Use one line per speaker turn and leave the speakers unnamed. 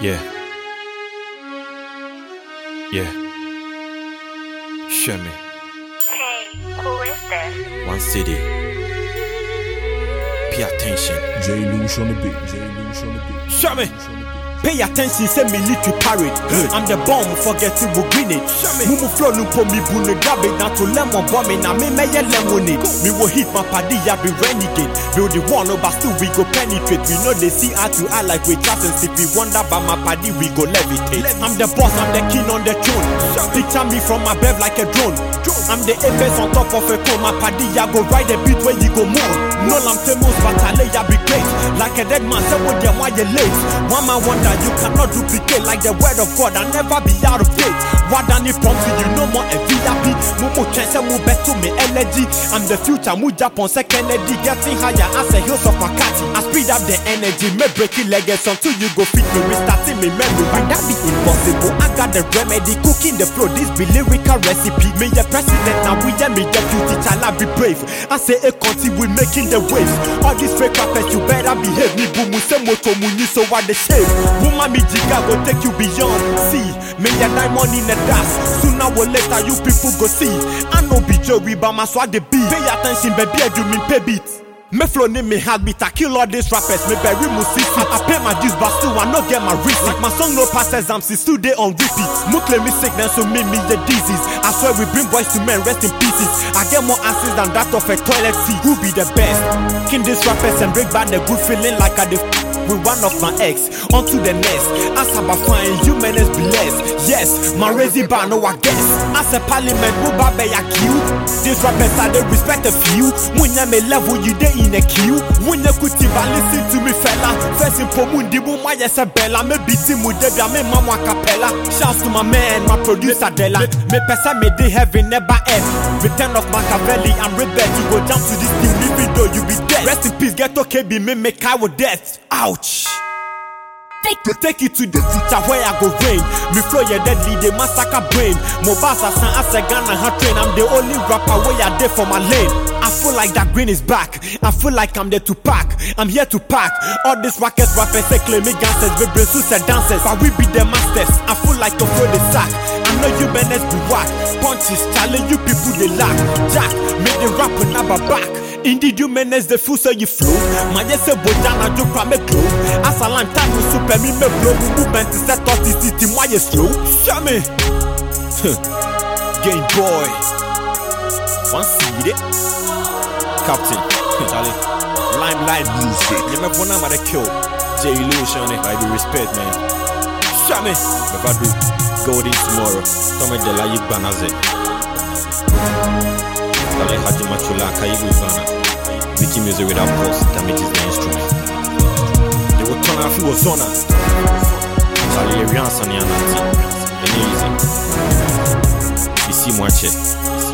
Yeah. Yeah. Show me.
Hey, who is this?
1 CeDi. Pay attention.
JayLush on the beat. JayLush on the beat.
Show me.
Loosh on the beat.
Pay attention, say military parade. I'm the bomb, forget it, we grenade. Mumu flow no po mi bune gabe na to lemon bomb na me me ye lemonade. Me will hit my paddy, ya be renegade. Build the one, no, but still we go penetrate. We know they see eye to eye like we just and if we wonder by my paddy, we go levitate. I'm the boss, I'm the king on the throne. Picture me from my above like a drone. I'm the apex on top of a cone. My paddy, I go ride the beat where you go more. No, I'm famous, but I lay I be great. Like a dead man, say what them why you late. One man wonder you cannot duplicate like the word of God. I never be out of date. What done it from you, no more a VIP. Mumu chance mu to me energy. I'm the future, mu Japan second Kennedy. Getting higher as the hills of Makati. I speed up the energy, me breaking legs until you go fit me, restarting me memory. But that be impossible. I got the remedy, cooking the flow. This be lyrical recipe. Me the president, now we me deputy. I say a country, we making the waves. All these fake rappers, you better behave. Me boom, say moto muni, so what the shame. Woman me jiga go take you beyond. See, me a diamond in the dust. Sooner or later, you people go see. I know be Joey, but my swag the beat. Pay attention, baby, I do me pay beats. Me flow name me heartbeat, I kill all these rappers, me bury musisi. I, I pay my dues, but still I no get my receipt. Like my song no pass exams, it's still day on repeat. Claim me sickness, so me me the disease. I swear we bring boys to men, rest in pieces. I get more answers than that of a toilet seat. Who be the best? King these rappers and break back the good feeling like I did with one of my ex. Onto the next. As about fine, you menace blessed. Yes, my raising bar, no I guess. As a parliament, who babe ya cute. These rappers I they respect a few. When you me level, you they in a queue. When you could listen to me fella. First in Pomundi, my yes a bella. Me beating with Debbie, me mama capella. Shouts to my man, my producer Della. Me pesa me de heaven never end. Return of Machiavelli, I'm rebel. You go jump to this thing, even though you be dead. Rest in peace, get okay, be me make I with death. Ouch. To take it to the future where I go rain. Me flow your deadly, they massacre brain. Mobasa san as a Ghana hot train. I'm the only rapper where I there for my lane. I feel like that green is back. I feel like I'm there to pack. I'm here to pack. All these rockets rappers they claim me gangsters. We bring suicide dancers, but we be the masters. I feel like to throw the sack. I know you menace be whack. Punches, challenge you people they lack. Jack, make the rapper never back. Indeed, you menace the fool so you flow. My yes, a bojana do me glow. As a long time, you super me me blow. Movement is set off the city, why you slow? Show me. Game boy. 1 CeDi. Captain. Charlie. Limelyte Music. You me phone number kill. J. Illusion, I be respect, man. Show me. Never do. Golden tomorrow. Tome de la yibanaze. Kale Haji Machula Kaibu Ivana. Making music without pulse damages the instrument. They will turn off on Charlie Arian Sani Ananti. And. You see.